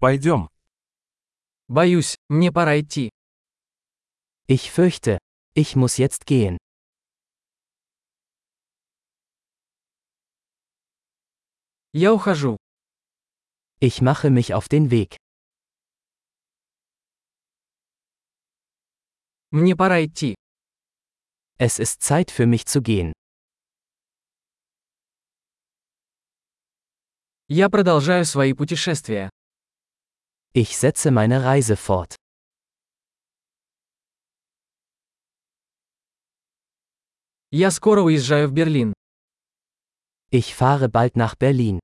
Пойдем. Боюсь, мне пора идти. Ich fürchte, ich muss jetzt gehen. Я ухожу. Ich mache mich auf den Weg. Мне пора идти. Es ist Zeit für mich zu gehen. Я продолжаю свои путешествия. Ich setze meine Reise fort. Я скоро уезжаю в Берлин. Ich fahre bald nach Berlin.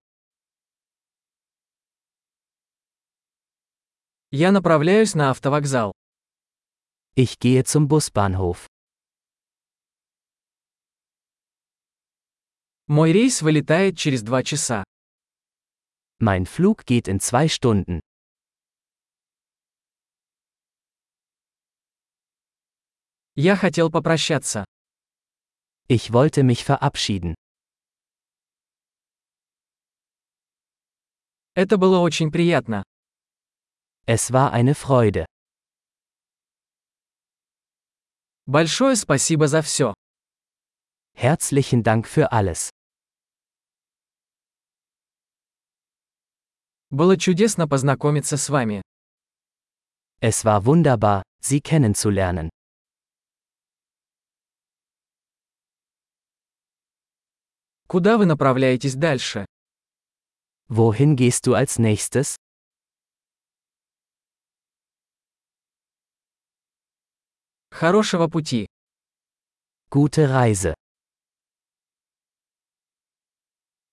Я направляюсь на автовокзал. Ich gehe zum Busbahnhof. Мой рейс вылетает через два часа. Mein Flug geht in zwei Stunden. Я хотел попрощаться. Ich wollte mich verabschieden. Это было очень приятно. Es war eine Freude. Большое спасибо за все. Herzlichen Dank für alles. Было чудесно познакомиться с вами. Es war wunderbar, Sie kennenzulernen. Куда вы направляетесь дальше? Wohin gehst du als nächstes? Хорошего пути. Gute Reise.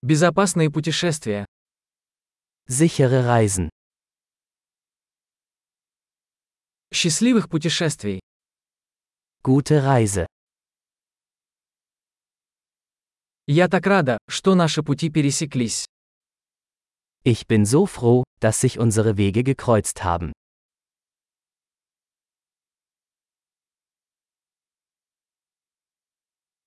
Безопасные путешествия. Sichere Reisen. Счастливых путешествий. Gute Reise. Я так рада, что наши пути пересеклись. Ich bin so froh, dass sich unsere Wege gekreuzt haben.